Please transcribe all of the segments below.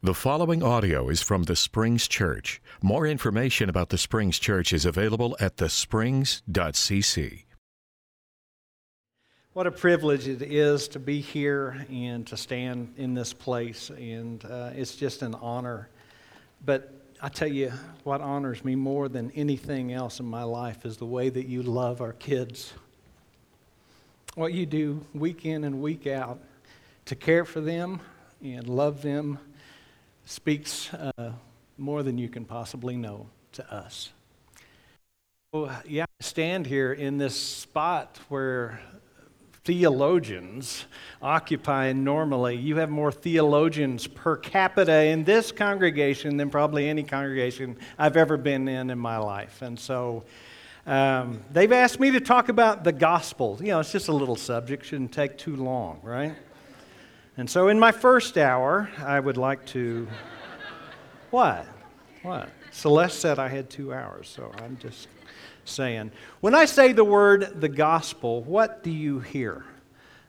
The following audio is from the Springs Church. More information about the Springs Church is available at thesprings.cc. What a privilege it is to be here and to stand in this place, and uh, it's just an honor. But I tell you, what honors me more than anything else in my life is the way that you love our kids. What you do week in and week out to care for them and love them speaks uh, more than you can possibly know to us. Well, yeah, I stand here in this spot where theologians occupy normally. You have more theologians per capita in this congregation than probably any congregation I've ever been in in my life. And so um, they've asked me to talk about the gospel. You know, it's just a little subject, shouldn't take too long, right? And so, in my first hour, I would like to. what? What? Celeste said I had two hours, so I'm just saying. When I say the word the gospel, what do you hear?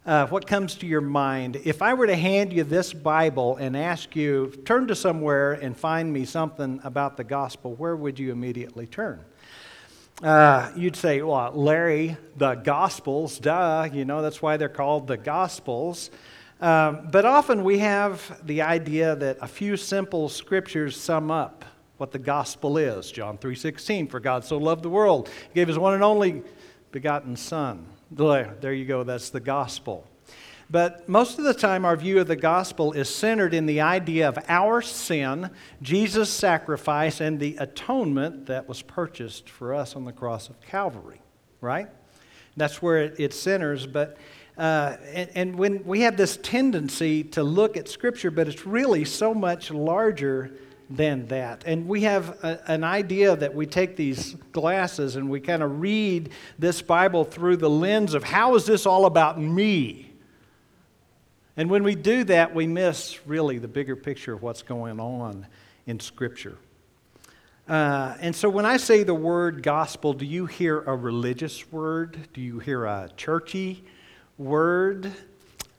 Uh, what comes to your mind? If I were to hand you this Bible and ask you, turn to somewhere and find me something about the gospel, where would you immediately turn? Uh, you'd say, well, Larry, the Gospels, duh, you know, that's why they're called the Gospels. Um, but often we have the idea that a few simple scriptures sum up what the gospel is. John 3:16, for God so loved the world, he gave his one and only begotten son. There you go, that's the gospel. But most of the time, our view of the gospel is centered in the idea of our sin, Jesus' sacrifice, and the atonement that was purchased for us on the cross of Calvary, right? That's where it, it centers. But uh, and, and, when we have this tendency to look at Scripture, but it's really so much larger than that. And we have a, an idea that we take these glasses and we kind of read this Bible through the lens of how is this all about me? And when we do that, we miss really the bigger picture of what's going on in Scripture. Uh, and so when I say the word gospel, do you hear a religious word? Do you hear a churchy word?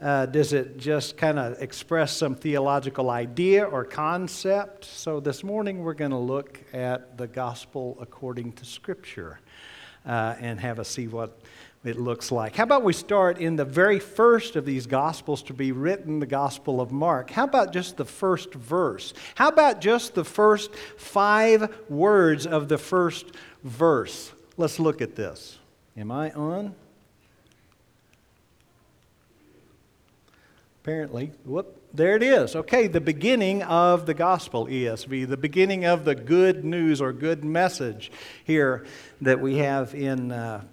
Uh, does it just kind of express some theological idea or concept? So this morning we're going to look at the gospel according to Scripture uh, and have a see what it looks like. How about we start in the very first of these gospels to be written, the Gospel of Mark? How about just the first verse? How about just the first five words of the first verse? Let's look at this. Am I on? Apparently, whoop, there it is. Okay, the beginning of the gospel, ESV, the beginning of the good news or good message here that we have in uh,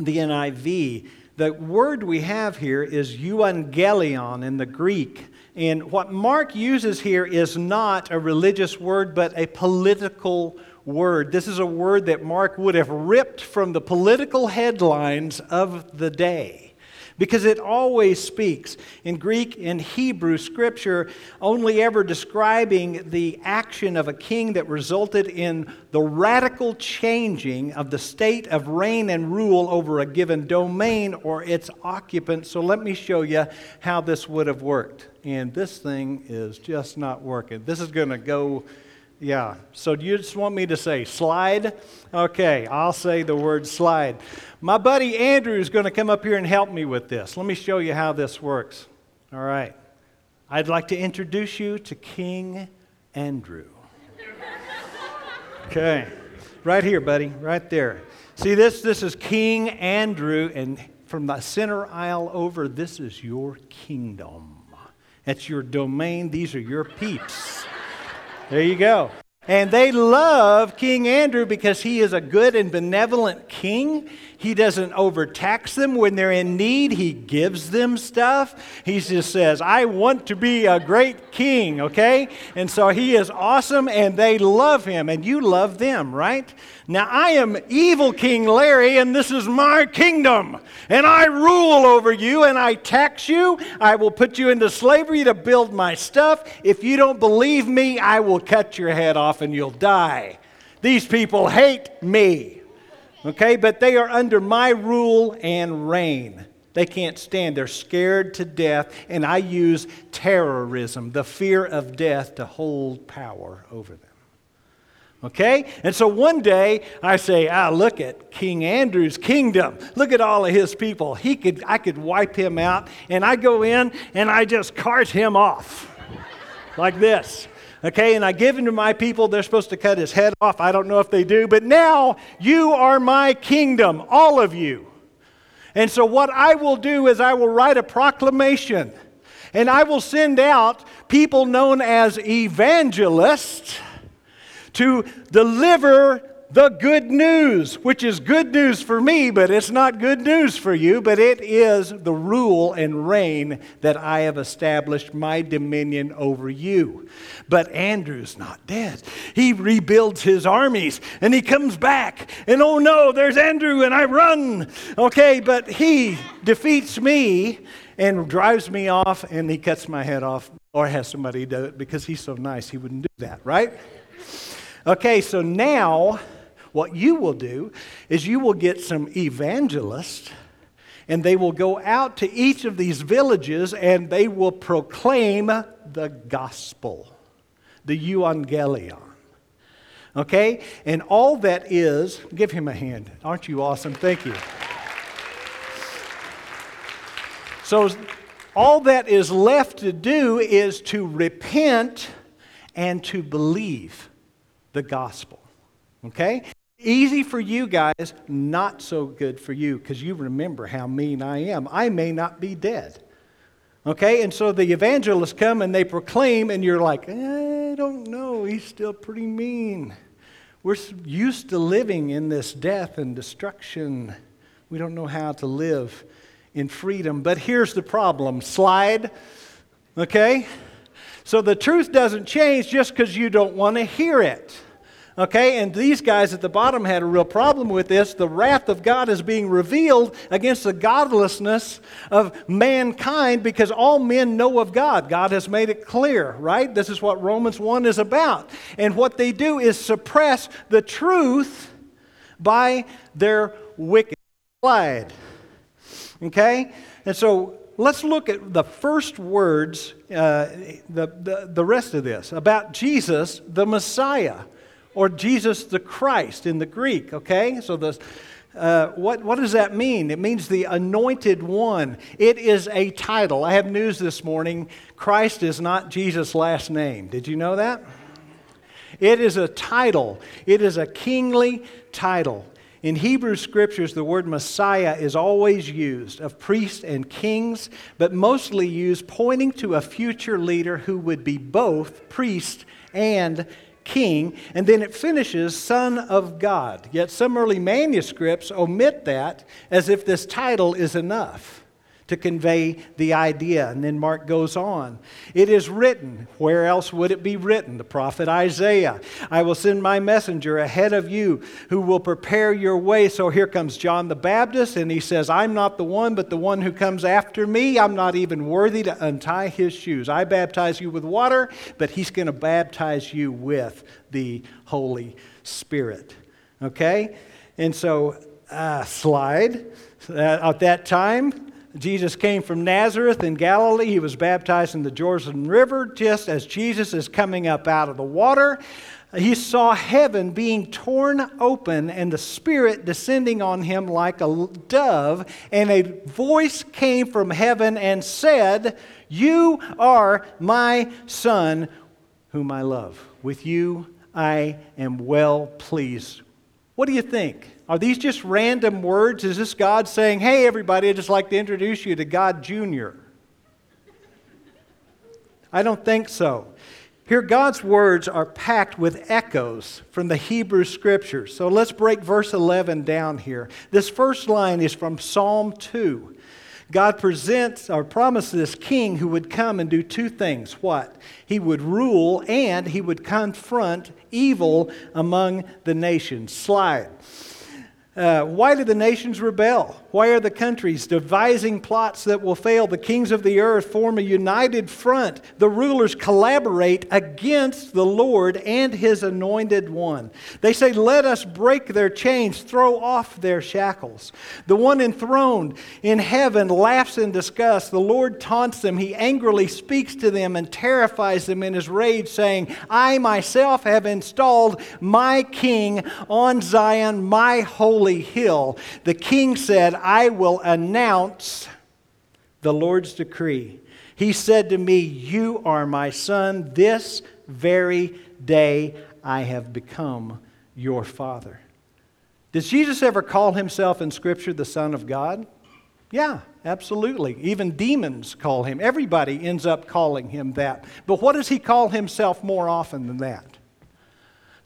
the NIV. The word we have here is euangelion in the Greek. And what Mark uses here is not a religious word, but a political word. This is a word that Mark would have ripped from the political headlines of the day because it always speaks in Greek and Hebrew scripture, only ever describing the action of a king that resulted in the radical changing of the state of reign and rule over a given domain or its occupant. So let me show you how this would have worked. And this thing is just not working. This is going to go yeah. So do you just want me to say slide? Okay, I'll say the word slide. My buddy Andrew is going to come up here and help me with this. Let me show you how this works. All right. I'd like to introduce you to King Andrew. Okay. Right here, buddy. Right there. See this? This is King Andrew, and from the center aisle over, this is your kingdom. That's your domain. These are your peeps. There you go. And they love King Andrew because he is a good and benevolent king. He doesn't overtax them when they're in need. He gives them stuff. He just says, I want to be a great king, okay? And so he is awesome and they love him and you love them, right? Now I am evil King Larry and this is my kingdom and I rule over you and I tax you. I will put you into slavery to build my stuff. If you don't believe me, I will cut your head off and you'll die. These people hate me. Okay, but they are under my rule and reign. They can't stand. They're scared to death, and I use terrorism, the fear of death, to hold power over them. Okay? And so one day I say, ah, look at King Andrew's kingdom. Look at all of his people. He could, I could wipe him out. And I go in and I just cart him off like this. Okay, and I give him to my people. They're supposed to cut his head off. I don't know if they do, but now you are my kingdom, all of you. And so, what I will do is I will write a proclamation and I will send out people known as evangelists to deliver the good news, which is good news for me, but it's not good news for you, but it is the rule and reign that I have established my dominion over you. But Andrew's not dead. He rebuilds his armies and he comes back, and oh no, there's Andrew, and I run. Okay, but he defeats me and drives me off, and he cuts my head off, or has somebody do it because he's so nice, he wouldn't do that, right? Okay, so now what you will do is you will get some evangelists and they will go out to each of these villages and they will proclaim the gospel, the euangelion. Okay? And all that is, give him a hand. Aren't you awesome? Thank you. So, all that is left to do is to repent and to believe the gospel. Okay? Easy for you guys, not so good for you because you remember how mean I am. I may not be dead. Okay? And so the evangelists come and they proclaim, and you're like, I don't know, he's still pretty mean. We're used to living in this death and destruction. We don't know how to live in freedom. But here's the problem slide. Okay? So the truth doesn't change just because you don't want to hear it. Okay, and these guys at the bottom had a real problem with this. The wrath of God is being revealed against the godlessness of mankind because all men know of God. God has made it clear, right? This is what Romans 1 is about. And what they do is suppress the truth by their wicked slide. Okay? And so let's look at the first words, uh, the, the, the rest of this, about Jesus, the Messiah or Jesus the Christ in the Greek, okay? So the, uh, what, what does that mean? It means the anointed one. It is a title. I have news this morning. Christ is not Jesus' last name. Did you know that? It is a title, it is a kingly title. In Hebrew scriptures, the word Messiah is always used of priests and kings, but mostly used pointing to a future leader who would be both priest and king, and then it finishes Son of God. Yet some early manuscripts omit that as if this title is enough to convey the idea. And then Mark goes on. It is written. Where else would it be written? The prophet Isaiah. I will send my messenger ahead of you who will prepare your way. So here comes John the Baptist, and he says, I'm not the one, but the one who comes after me. I'm not even worthy to untie his shoes. I baptize you with water, but he's going to baptize you with the Holy Spirit. Okay? And so, uh, slide. Uh, at that time, Jesus came from Nazareth in Galilee. He was baptized in the Jordan River. Just as Jesus is coming up out of the water, he saw heaven being torn open and the Spirit descending on him like a dove. And a voice came from heaven and said, You are my Son, whom I love. With you I am well pleased. What do you think? Are these just random words? Is this God saying, hey, everybody, I'd just like to introduce you to God Jr.? I don't think so. Here, God's words are packed with echoes from the Hebrew scriptures. So let's break verse 11 down here. This first line is from Psalm 2. God presents or promises this king who would come and do two things. What? He would rule and he would confront evil among the nations. Slide. Uh, why do the nations rebel? Why are the countries devising plots that will fail? The kings of the earth form a united front. The rulers collaborate against the Lord and his anointed one. They say, Let us break their chains, throw off their shackles. The one enthroned in heaven laughs in disgust. The Lord taunts them. He angrily speaks to them and terrifies them in his rage, saying, I myself have installed my king on Zion, my holy holy hill, the king said, I will announce the Lord's decree. He said to me, You are my son. This very day I have become your father. Does Jesus ever call himself in Scripture the Son of God? Yeah, absolutely. Even demons call him. Everybody ends up calling him that. But what does he call himself more often than that?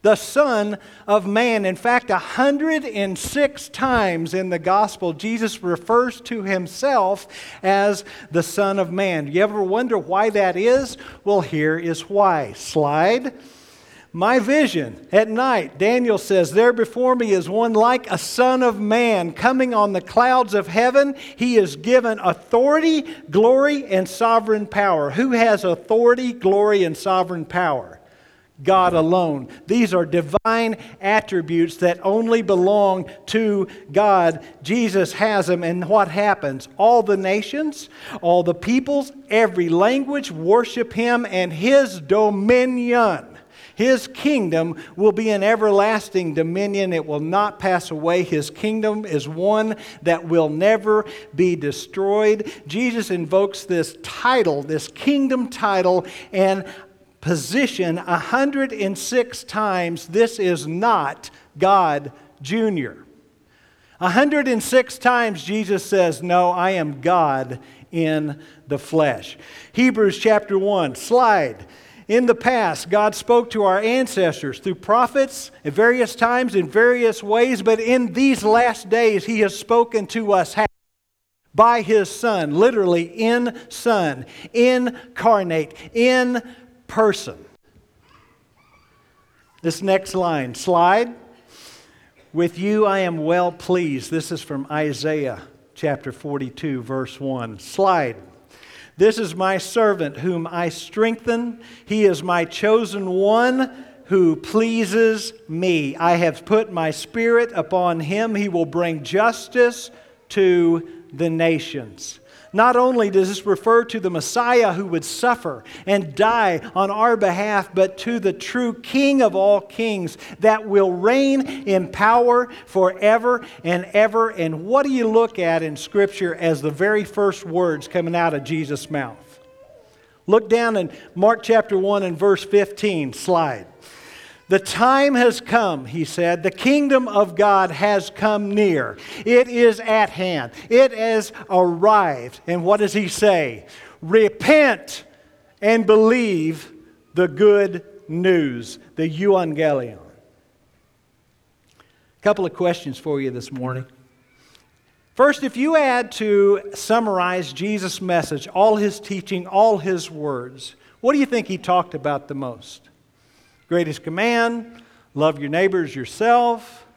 The Son of Man. In fact, 106 times in the gospel, Jesus refers to himself as the Son of Man. You ever wonder why that is? Well, here is why. Slide. My vision at night, Daniel says, There before me is one like a son of man coming on the clouds of heaven. He is given authority, glory, and sovereign power. Who has authority, glory, and sovereign power? God alone. These are divine attributes that only belong to God. Jesus has them, and what happens? All the nations, all the peoples, every language worship Him, and His dominion. His kingdom will be an everlasting dominion. It will not pass away. His kingdom is one that will never be destroyed. Jesus invokes this title, this kingdom title, and position 106 times this is not God Jr. 106 times Jesus says, No, I am God in the flesh. Hebrews chapter 1, slide. In the past, God spoke to our ancestors through prophets at various times in various ways, but in these last days, He has spoken to us by His Son, literally in Son, incarnate, in person. This next line, slide. With you I am well pleased. This is from Isaiah chapter 42, verse 1. Slide. This is my servant whom I strengthen. He is my chosen one who pleases me. I have put my spirit upon him. He will bring justice to the nations. Not only does this refer to the Messiah who would suffer and die on our behalf, but to the true King of all kings that will reign in power forever and ever. And what do you look at in Scripture as the very first words coming out of Jesus' mouth? Look down in Mark chapter 1 and verse 15, slide. The time has come, he said. The kingdom of God has come near. It is at hand. It has arrived. And what does he say? Repent and believe the good news, the euangelion. A couple of questions for you this morning. First, if you had to summarize Jesus' message, all his teaching, all his words, what do you think he talked about the most? Greatest command love your neighbors yourself,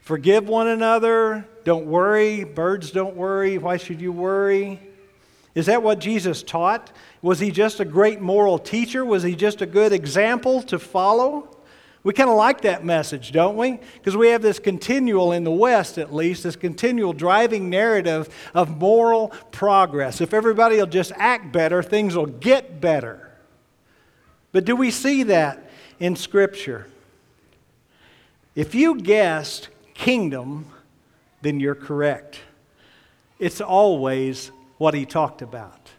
forgive one another, don't worry, birds don't worry, why should you worry? Is that what Jesus taught? Was he just a great moral teacher? Was he just a good example to follow? We kind of like that message, don't we? Because we have this continual, in the West at least, this continual driving narrative of moral progress. If everybody will just act better, things will get better. But do we see that in Scripture. If you guessed kingdom, then you're correct. It's always what he talked about.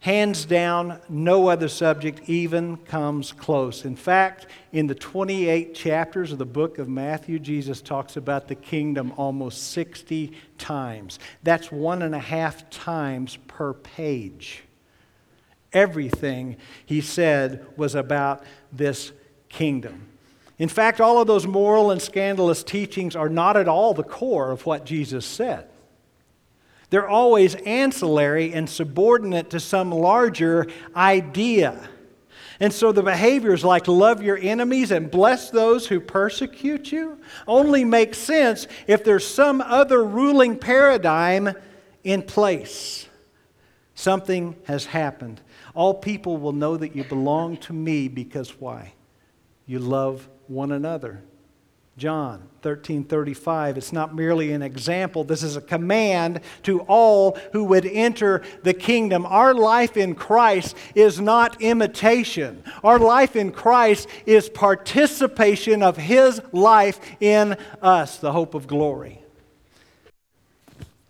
Hands down, no other subject even comes close. In fact, in the 28 chapters of the book of Matthew, Jesus talks about the kingdom almost 60 times. That's one and a half times per page. Everything he said was about this kingdom. In fact, all of those moral and scandalous teachings are not at all the core of what Jesus said. They're always ancillary and subordinate to some larger idea. And so the behaviors like love your enemies and bless those who persecute you only make sense if there's some other ruling paradigm in place. Something has happened. All people will know that you belong to me because why? You love one another. John 13:35 it's not merely an example this is a command to all who would enter the kingdom our life in Christ is not imitation our life in Christ is participation of his life in us the hope of glory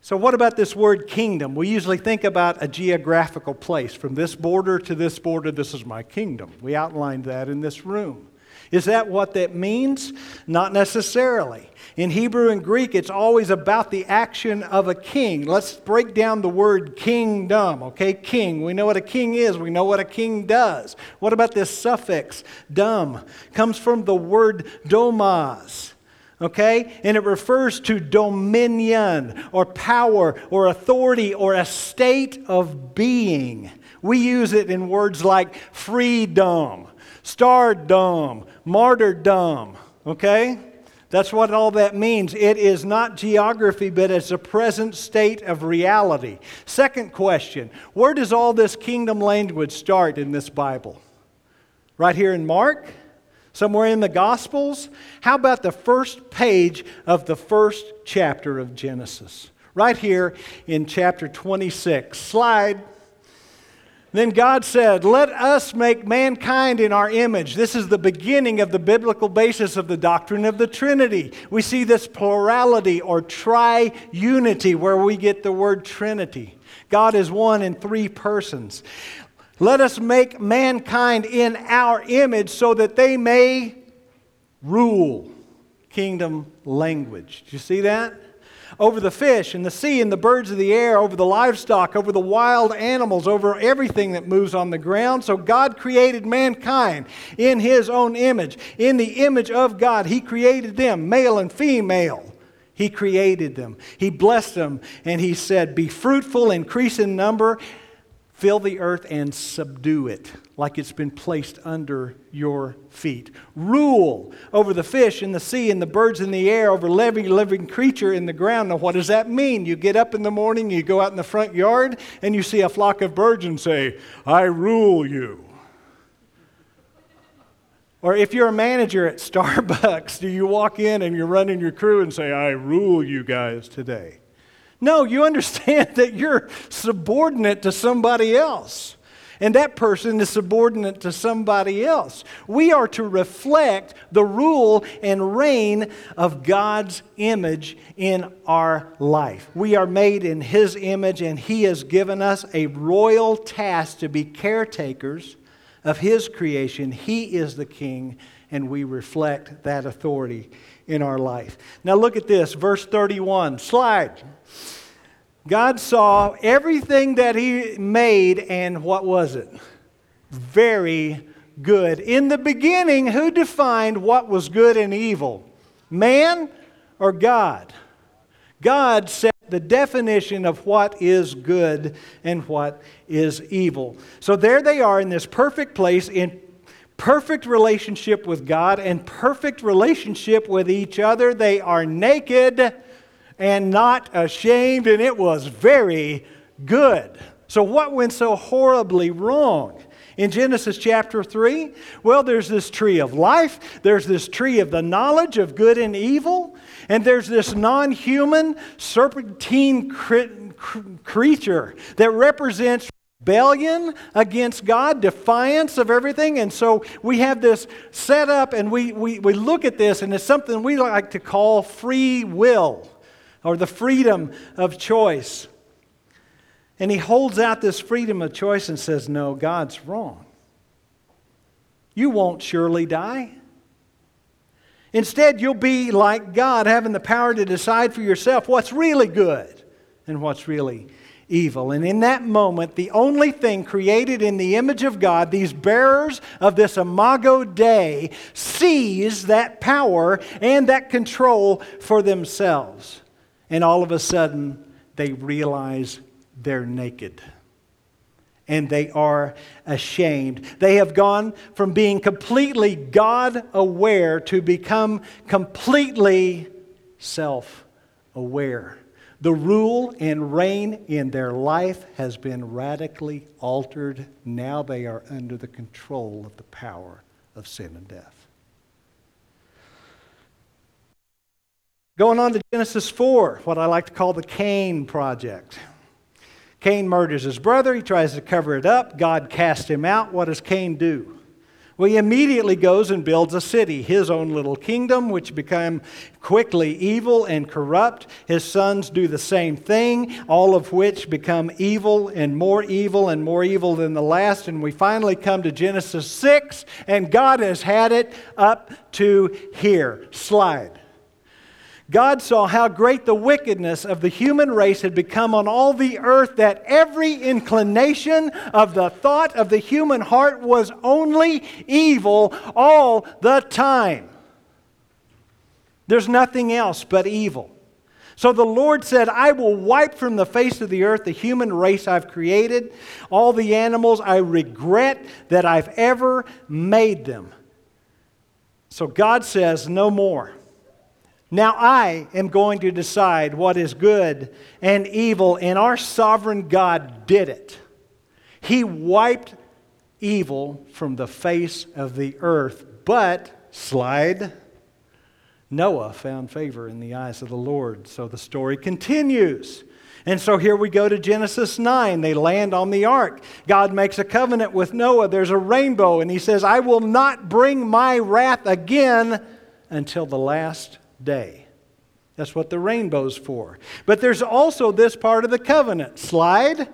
so, what about this word kingdom? We usually think about a geographical place. From this border to this border, this is my kingdom. We outlined that in this room. Is that what that means? Not necessarily. In Hebrew and Greek, it's always about the action of a king. Let's break down the word kingdom, okay? King. We know what a king is, we know what a king does. What about this suffix, dum? Comes from the word domas okay? And it refers to dominion or power or authority or a state of being. We use it in words like freedom, stardom, martyrdom, okay? That's what all that means. It is not geography, but it's a present state of reality. Second question Where does all this kingdom language start in this Bible? Right here in Mark? Somewhere in the Gospels? How about the first page of the first chapter of Genesis? Right here in chapter 26. Slide. Then God said, Let us make mankind in our image. This is the beginning of the biblical basis of the doctrine of the Trinity. We see this plurality or triunity where we get the word Trinity. God is one in three persons. Let us make mankind in our image so that they may rule. Kingdom language. Do you see that? Over the fish and the sea and the birds of the air, over the livestock, over the wild animals, over everything that moves on the ground. So God created mankind in His own image. In the image of God, He created them, male and female. He created them. He blessed them, and He said, Be fruitful, increase in number Fill the earth and subdue it like it's been placed under your feet. Rule over the fish in the sea and the birds in the air, over every living creature in the ground. Now, what does that mean? You get up in the morning, you go out in the front yard, and you see a flock of birds and say, I rule you. Or if you're a manager at Starbucks, do you walk in and you're running your crew and say, I rule you guys today? No, you understand that you're subordinate to somebody else. And that person is subordinate to somebody else. We are to reflect the rule and reign of God's image in our life. We are made in His image, and He has given us a royal task to be caretakers of His creation. He is the King, and we reflect that authority in our life. Now, look at this, verse 31. Slide. God saw everything that He made, and what was it? Very good. In the beginning, who defined what was good and evil? Man or God? God set the definition of what is good and what is evil. So there they are in this perfect place, in perfect relationship with God and perfect relationship with each other. They are naked and not ashamed, and it was very good. So, what went so horribly wrong? In Genesis chapter 3, well, there's this tree of life, there's this tree of the knowledge of good and evil, and there's this non human serpentine creature that represents rebellion against God, defiance of everything. And so we have this set up, and we, we, we look at this, and it's something we like to call free will or the freedom of choice. And he holds out this freedom of choice and says, No, God's wrong. You won't surely die. Instead, you'll be like God, having the power to decide for yourself what's really good and what's really evil. And in that moment, the only thing created in the image of God, these bearers of this imago Dei, seize that power and that control for themselves and all of a sudden they realize they're naked. and they are ashamed. They have gone from being completely God aware to become completely self aware. The rule and reign in their life has been radically altered. Now they are under the control of the power of sin and death. Going on to Genesis 4, what I like to call the Cain Project. Cain murders his brother. He tries to cover it up. God casts him out. What does Cain do? Well, he immediately goes and builds a city, his own little kingdom, which became quickly evil and corrupt. His sons do the same thing, all of which become evil and more evil and more evil than the last. And we finally come to Genesis 6, and God has had it up to here. Slide. God saw how great the wickedness of the human race had become on all the earth, that every inclination of the thought of the human heart was only evil all the time. There's nothing else but evil. So the Lord said, I will wipe from the face of the earth the human race I've created, all the animals I regret that I've ever made them. So God says, No more. Now I am going to decide what is good and evil, and our sovereign God did it. He wiped evil from the face of the earth, but, slide, Noah found favor in the eyes of the Lord. So the story continues. And so here we go to Genesis 9. They land on the ark. God makes a covenant with Noah. There's a rainbow, and he says, I will not bring my wrath again until the last day. That's what the rainbow's for. But there's also this part of the covenant. Slide.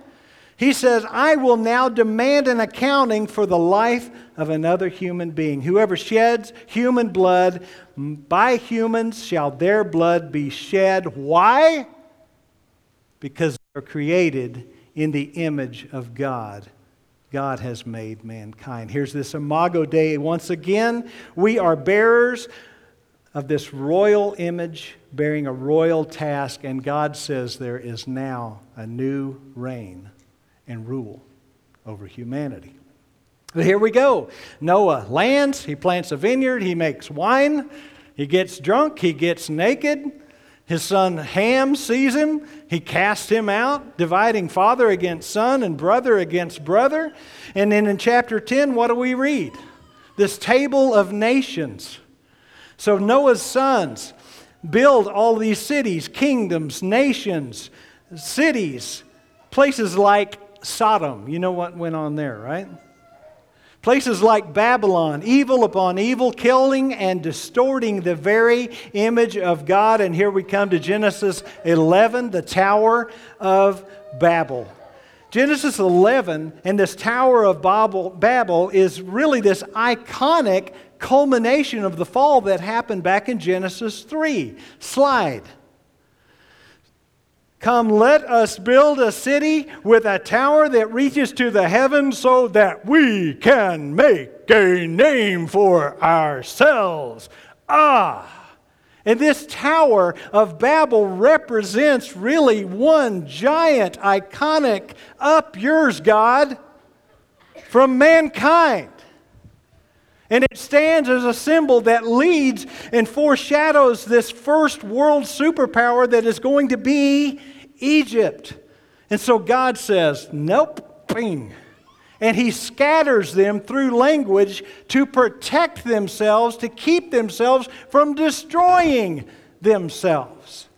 He says, I will now demand an accounting for the life of another human being. Whoever sheds human blood, by humans shall their blood be shed. Why? Because they're created in the image of God. God has made mankind. Here's this Imago Dei once again. We are bearers of this royal image bearing a royal task, and God says there is now a new reign and rule over humanity. But here we go. Noah lands, he plants a vineyard, he makes wine, he gets drunk, he gets naked. His son Ham sees him. He casts him out, dividing father against son and brother against brother. And then in chapter 10, what do we read? This table of nations so Noah's sons build all these cities, kingdoms, nations, cities, places like Sodom. You know what went on there, right? Places like Babylon, evil upon evil, killing and distorting the very image of God. And here we come to Genesis 11, the Tower of Babel. Genesis 11 and this Tower of Babel is really this iconic culmination of the fall that happened back in Genesis 3. Slide. Come, let us build a city with a tower that reaches to the heavens so that we can make a name for ourselves. Ah! And this Tower of Babel represents really one giant, iconic, up yours, God, from mankind. And it stands as a symbol that leads and foreshadows this first world superpower that is going to be Egypt. And so God says, Nope, bing. And he scatters them through language to protect themselves, to keep themselves from destroying themselves.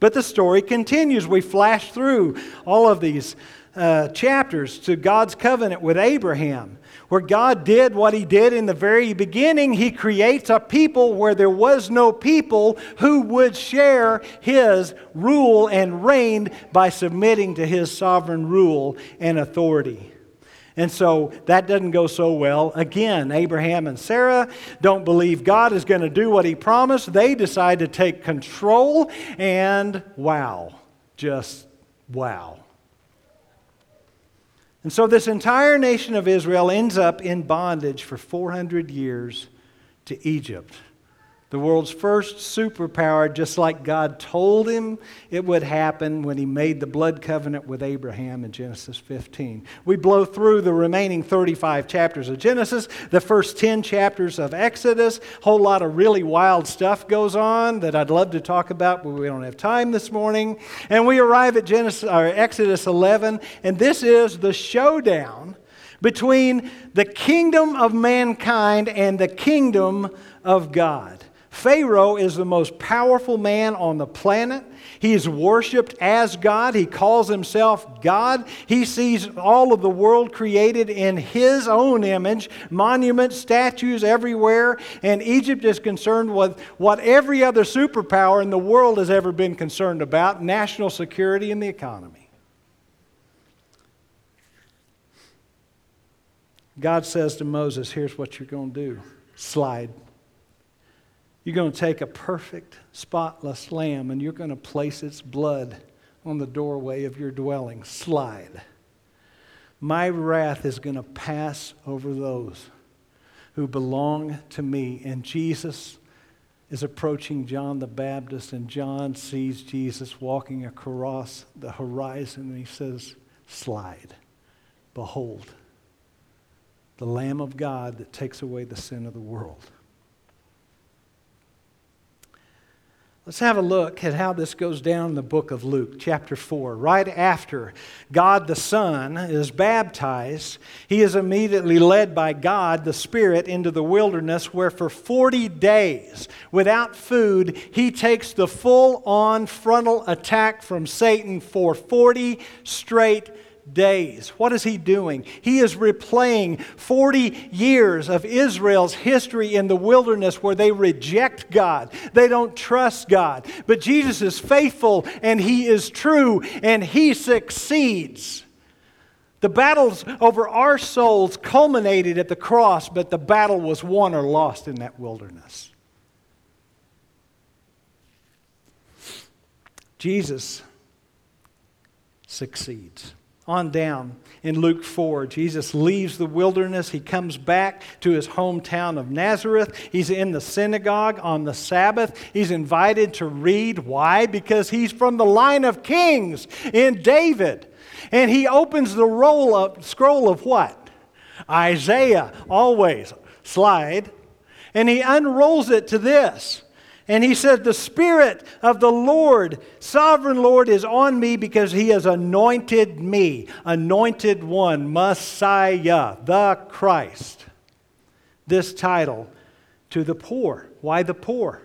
But the story continues. We flash through all of these uh, chapters to God's covenant with Abraham where God did what He did in the very beginning. He creates a people where there was no people who would share His rule and reign by submitting to His sovereign rule and authority. And so that doesn't go so well. Again, Abraham and Sarah don't believe God is going to do what He promised. They decide to take control, and wow, just wow. And so this entire nation of Israel ends up in bondage for 400 years to Egypt, the world's first superpower, just like God told him it would happen when he made the blood covenant with Abraham in Genesis 15. We blow through the remaining 35 chapters of Genesis, the first 10 chapters of Exodus. A whole lot of really wild stuff goes on that I'd love to talk about, but we don't have time this morning. And we arrive at Genesis, or Exodus 11, and this is the showdown between the kingdom of mankind and the kingdom of God. Pharaoh is the most powerful man on the planet. He is worshiped as God. He calls himself God. He sees all of the world created in his own image, monuments, statues everywhere. And Egypt is concerned with what every other superpower in the world has ever been concerned about national security and the economy. God says to Moses, Here's what you're going to do slide. You're going to take a perfect, spotless lamb and you're going to place its blood on the doorway of your dwelling. Slide. My wrath is going to pass over those who belong to me. And Jesus is approaching John the Baptist, and John sees Jesus walking across the horizon, and he says, Slide. Behold, the Lamb of God that takes away the sin of the world. Let's have a look at how this goes down in the book of Luke, chapter 4. Right after God the Son is baptized, he is immediately led by God the Spirit into the wilderness, where for 40 days, without food, he takes the full on frontal attack from Satan for 40 straight days. What is he doing? He is replaying 40 years of Israel's history in the wilderness where they reject God. They don't trust God. But Jesus is faithful and he is true and he succeeds. The battles over our souls culminated at the cross, but the battle was won or lost in that wilderness. Jesus succeeds on down in Luke 4. Jesus leaves the wilderness. He comes back to his hometown of Nazareth. He's in the synagogue on the Sabbath. He's invited to read. Why? Because he's from the line of kings in David. And he opens the roll up, scroll of what? Isaiah, always. Slide. And he unrolls it to this and he said, The Spirit of the Lord, sovereign Lord, is on me because he has anointed me, anointed one, Messiah, the Christ. This title to the poor. Why the poor?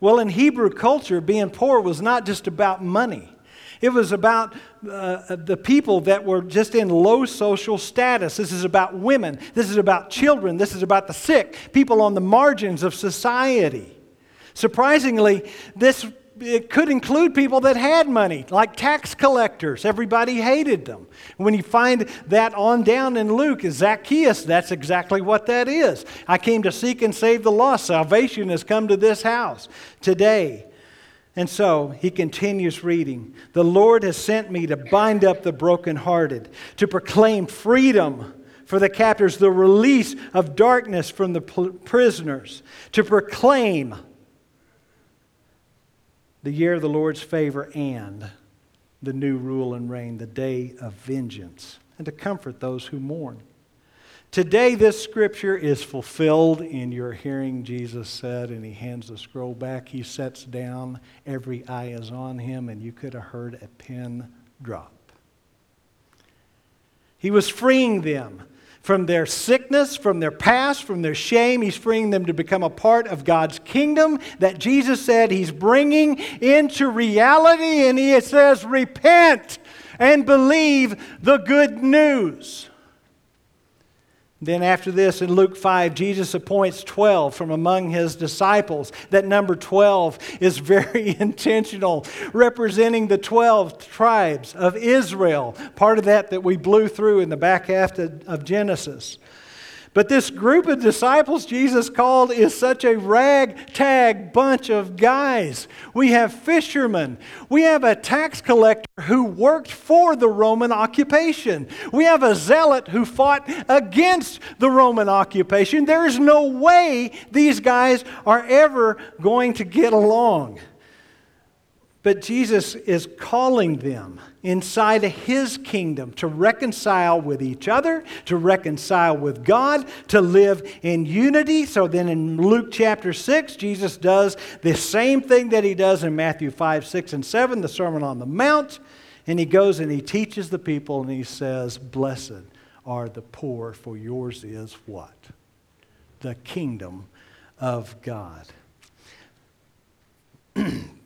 Well, in Hebrew culture, being poor was not just about money. It was about uh, the people that were just in low social status. This is about women. This is about children. This is about the sick, people on the margins of society. Surprisingly, this it could include people that had money, like tax collectors. Everybody hated them. When you find that on down in Luke, Zacchaeus, that's exactly what that is. I came to seek and save the lost. Salvation has come to this house today. And so he continues reading The Lord has sent me to bind up the brokenhearted, to proclaim freedom for the captors, the release of darkness from the prisoners, to proclaim the year of the Lord's favor and the new rule and reign, the day of vengeance, and to comfort those who mourn. Today, this scripture is fulfilled in your hearing, Jesus said, and he hands the scroll back. He sets down, every eye is on him, and you could have heard a pin drop. He was freeing them from their sickness, from their past, from their shame. He's freeing them to become a part of God's kingdom that Jesus said He's bringing into reality. And He says, Repent and believe the good news. Then, after this, in Luke 5, Jesus appoints 12 from among his disciples. That number 12 is very intentional, representing the 12 tribes of Israel, part of that that we blew through in the back half of Genesis. But this group of disciples Jesus called is such a ragtag bunch of guys. We have fishermen. We have a tax collector who worked for the Roman occupation. We have a zealot who fought against the Roman occupation. There is no way these guys are ever going to get along. But Jesus is calling them inside his kingdom to reconcile with each other, to reconcile with God, to live in unity. So then in Luke chapter 6, Jesus does the same thing that he does in Matthew 5, 6, and 7, the Sermon on the Mount. And he goes and he teaches the people and he says, Blessed are the poor, for yours is what? The kingdom of God.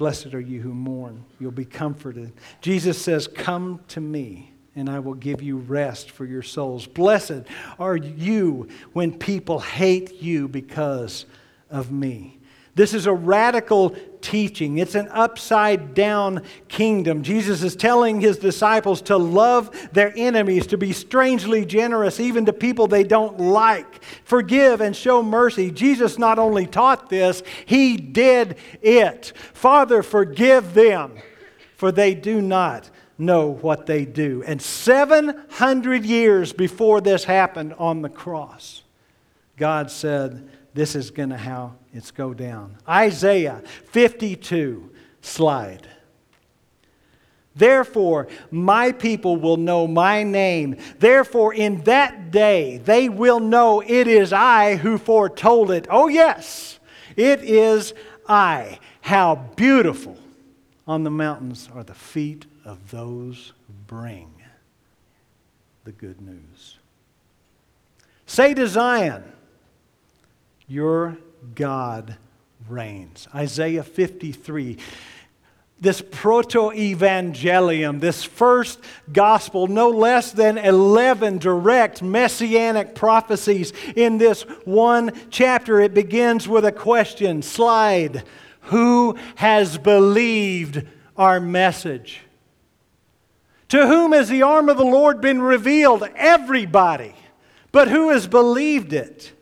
Blessed are you who mourn, you'll be comforted. Jesus says, Come to me, and I will give you rest for your souls. Blessed are you when people hate you because of me. This is a radical teaching. It's an upside down kingdom. Jesus is telling his disciples to love their enemies, to be strangely generous even to people they don't like, forgive and show mercy. Jesus not only taught this, he did it. Father, forgive them, for they do not know what they do. And 700 years before this happened on the cross, God said, This is going to how it's go down. Isaiah 52, slide. Therefore, my people will know my name. Therefore, in that day, they will know it is I who foretold it. Oh, yes, it is I. How beautiful on the mountains are the feet of those who bring the good news. Say to Zion, Your God reigns. Isaiah 53 this proto evangelium, this first gospel, no less than 11 direct messianic prophecies in this one chapter. It begins with a question slide Who has believed our message? To whom has the arm of the Lord been revealed? Everybody. But who has believed it?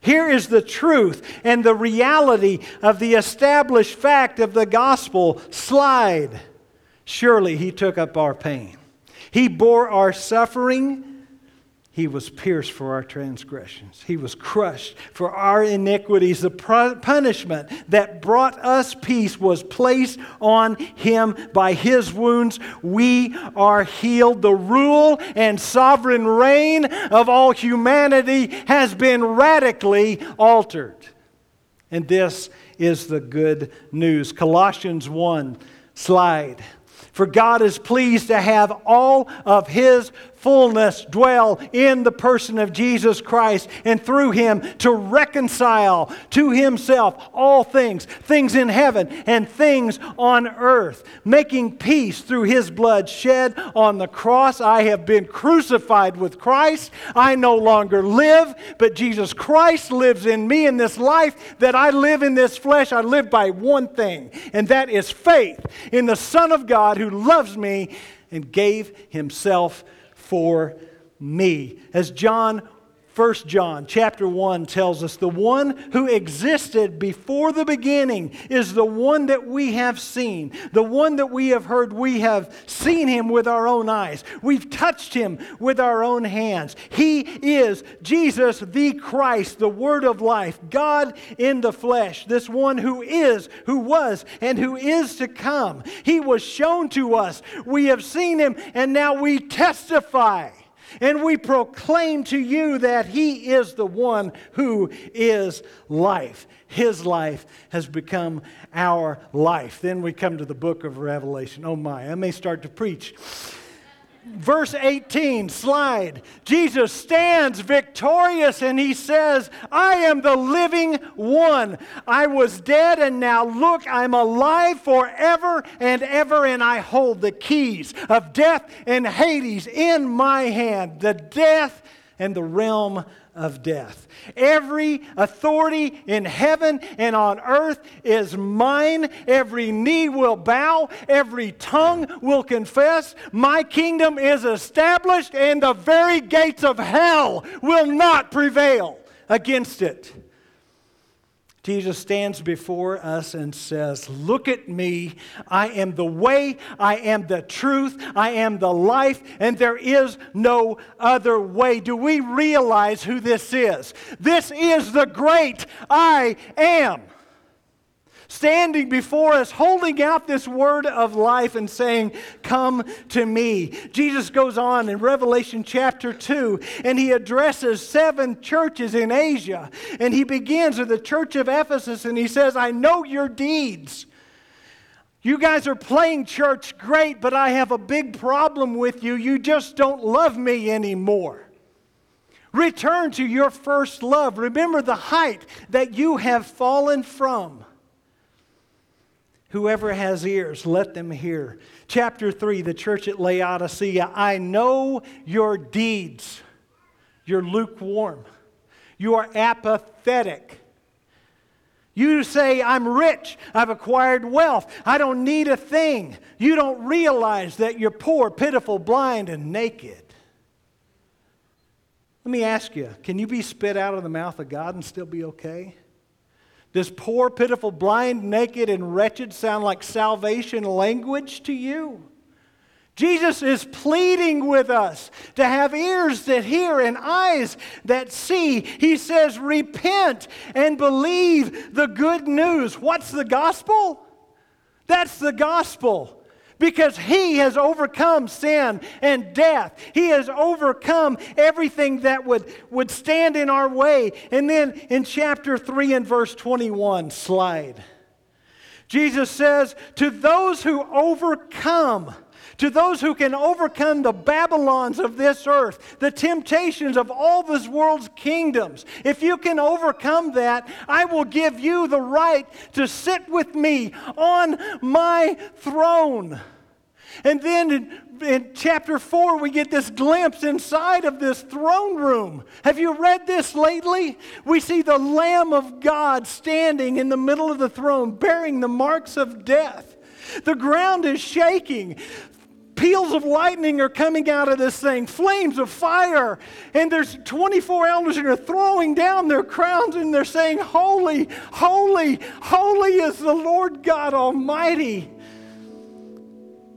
Here is the truth and the reality of the established fact of the gospel. Slide. Surely he took up our pain. He bore our suffering he was pierced for our transgressions. He was crushed for our iniquities. The punishment that brought us peace was placed on him by his wounds. We are healed. The rule and sovereign reign of all humanity has been radically altered. And this is the good news. Colossians 1, slide. For God is pleased to have all of his fullness dwell in the person of Jesus Christ and through him to reconcile to himself all things, things in heaven and things on earth, making peace through his blood shed on the cross. I have been crucified with Christ. I no longer live, but Jesus Christ lives in me in this life that I live in this flesh. I live by one thing, and that is faith in the Son of God who loves me and gave himself for me. As John 1 John chapter 1 tells us the one who existed before the beginning is the one that we have seen, the one that we have heard. We have seen him with our own eyes, we've touched him with our own hands. He is Jesus the Christ, the Word of life, God in the flesh, this one who is, who was, and who is to come. He was shown to us. We have seen him, and now we testify. And we proclaim to you that He is the one who is life. His life has become our life. Then we come to the book of Revelation. Oh my, I may start to preach verse 18, slide. Jesus stands victorious and he says, I am the living one. I was dead and now look, I'm alive forever and ever, and I hold the keys of death and Hades in my hand, the death and the realm of death. Every authority in heaven and on earth is mine. Every knee will bow, every tongue will confess. My kingdom is established, and the very gates of hell will not prevail against it. Jesus stands before us and says, Look at me. I am the way, I am the truth, I am the life, and there is no other way. Do we realize who this is? This is the great I am standing before us, holding out this word of life and saying, Come to me. Jesus goes on in Revelation chapter 2, and he addresses seven churches in Asia. And he begins with the church of Ephesus, and he says, I know your deeds. You guys are playing church great, but I have a big problem with you. You just don't love me anymore. Return to your first love. Remember the height that you have fallen from. Whoever has ears, let them hear. Chapter 3, the church at Laodicea I know your deeds. You're lukewarm. You are apathetic. You say, I'm rich. I've acquired wealth. I don't need a thing. You don't realize that you're poor, pitiful, blind, and naked. Let me ask you can you be spit out of the mouth of God and still be okay? Does poor, pitiful, blind, naked, and wretched sound like salvation language to you? Jesus is pleading with us to have ears that hear and eyes that see. He says, Repent and believe the good news. What's the gospel? That's the gospel because he has overcome sin and death. He has overcome everything that would, would stand in our way. And then in chapter 3 and verse 21, slide. Jesus says, To those who overcome, to those who can overcome the Babylons of this earth, the temptations of all this world's kingdoms, if you can overcome that, I will give you the right to sit with me on my throne. And then in, in, chapter 4, we get this glimpse inside of this throne room. Have you read this lately? We see the Lamb of God standing in the middle of the throne, bearing the marks of death. The ground is shaking. Peals of lightning are coming out of this thing, flames of fire. And there's 24 elders and are throwing down their crowns and they're saying, Holy, holy, holy is the Lord God Almighty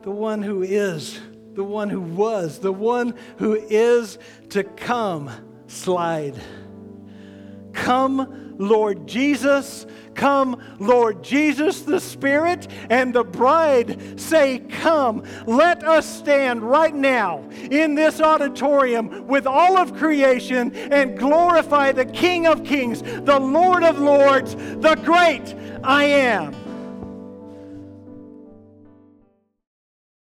the one who is, the one who was, the one who is to come. Slide. Come, Lord Jesus. Come, Lord Jesus, the Spirit and the bride say, Come. Let us stand right now in this auditorium with all of creation and glorify the King of Kings, the Lord of Lords, the great I am.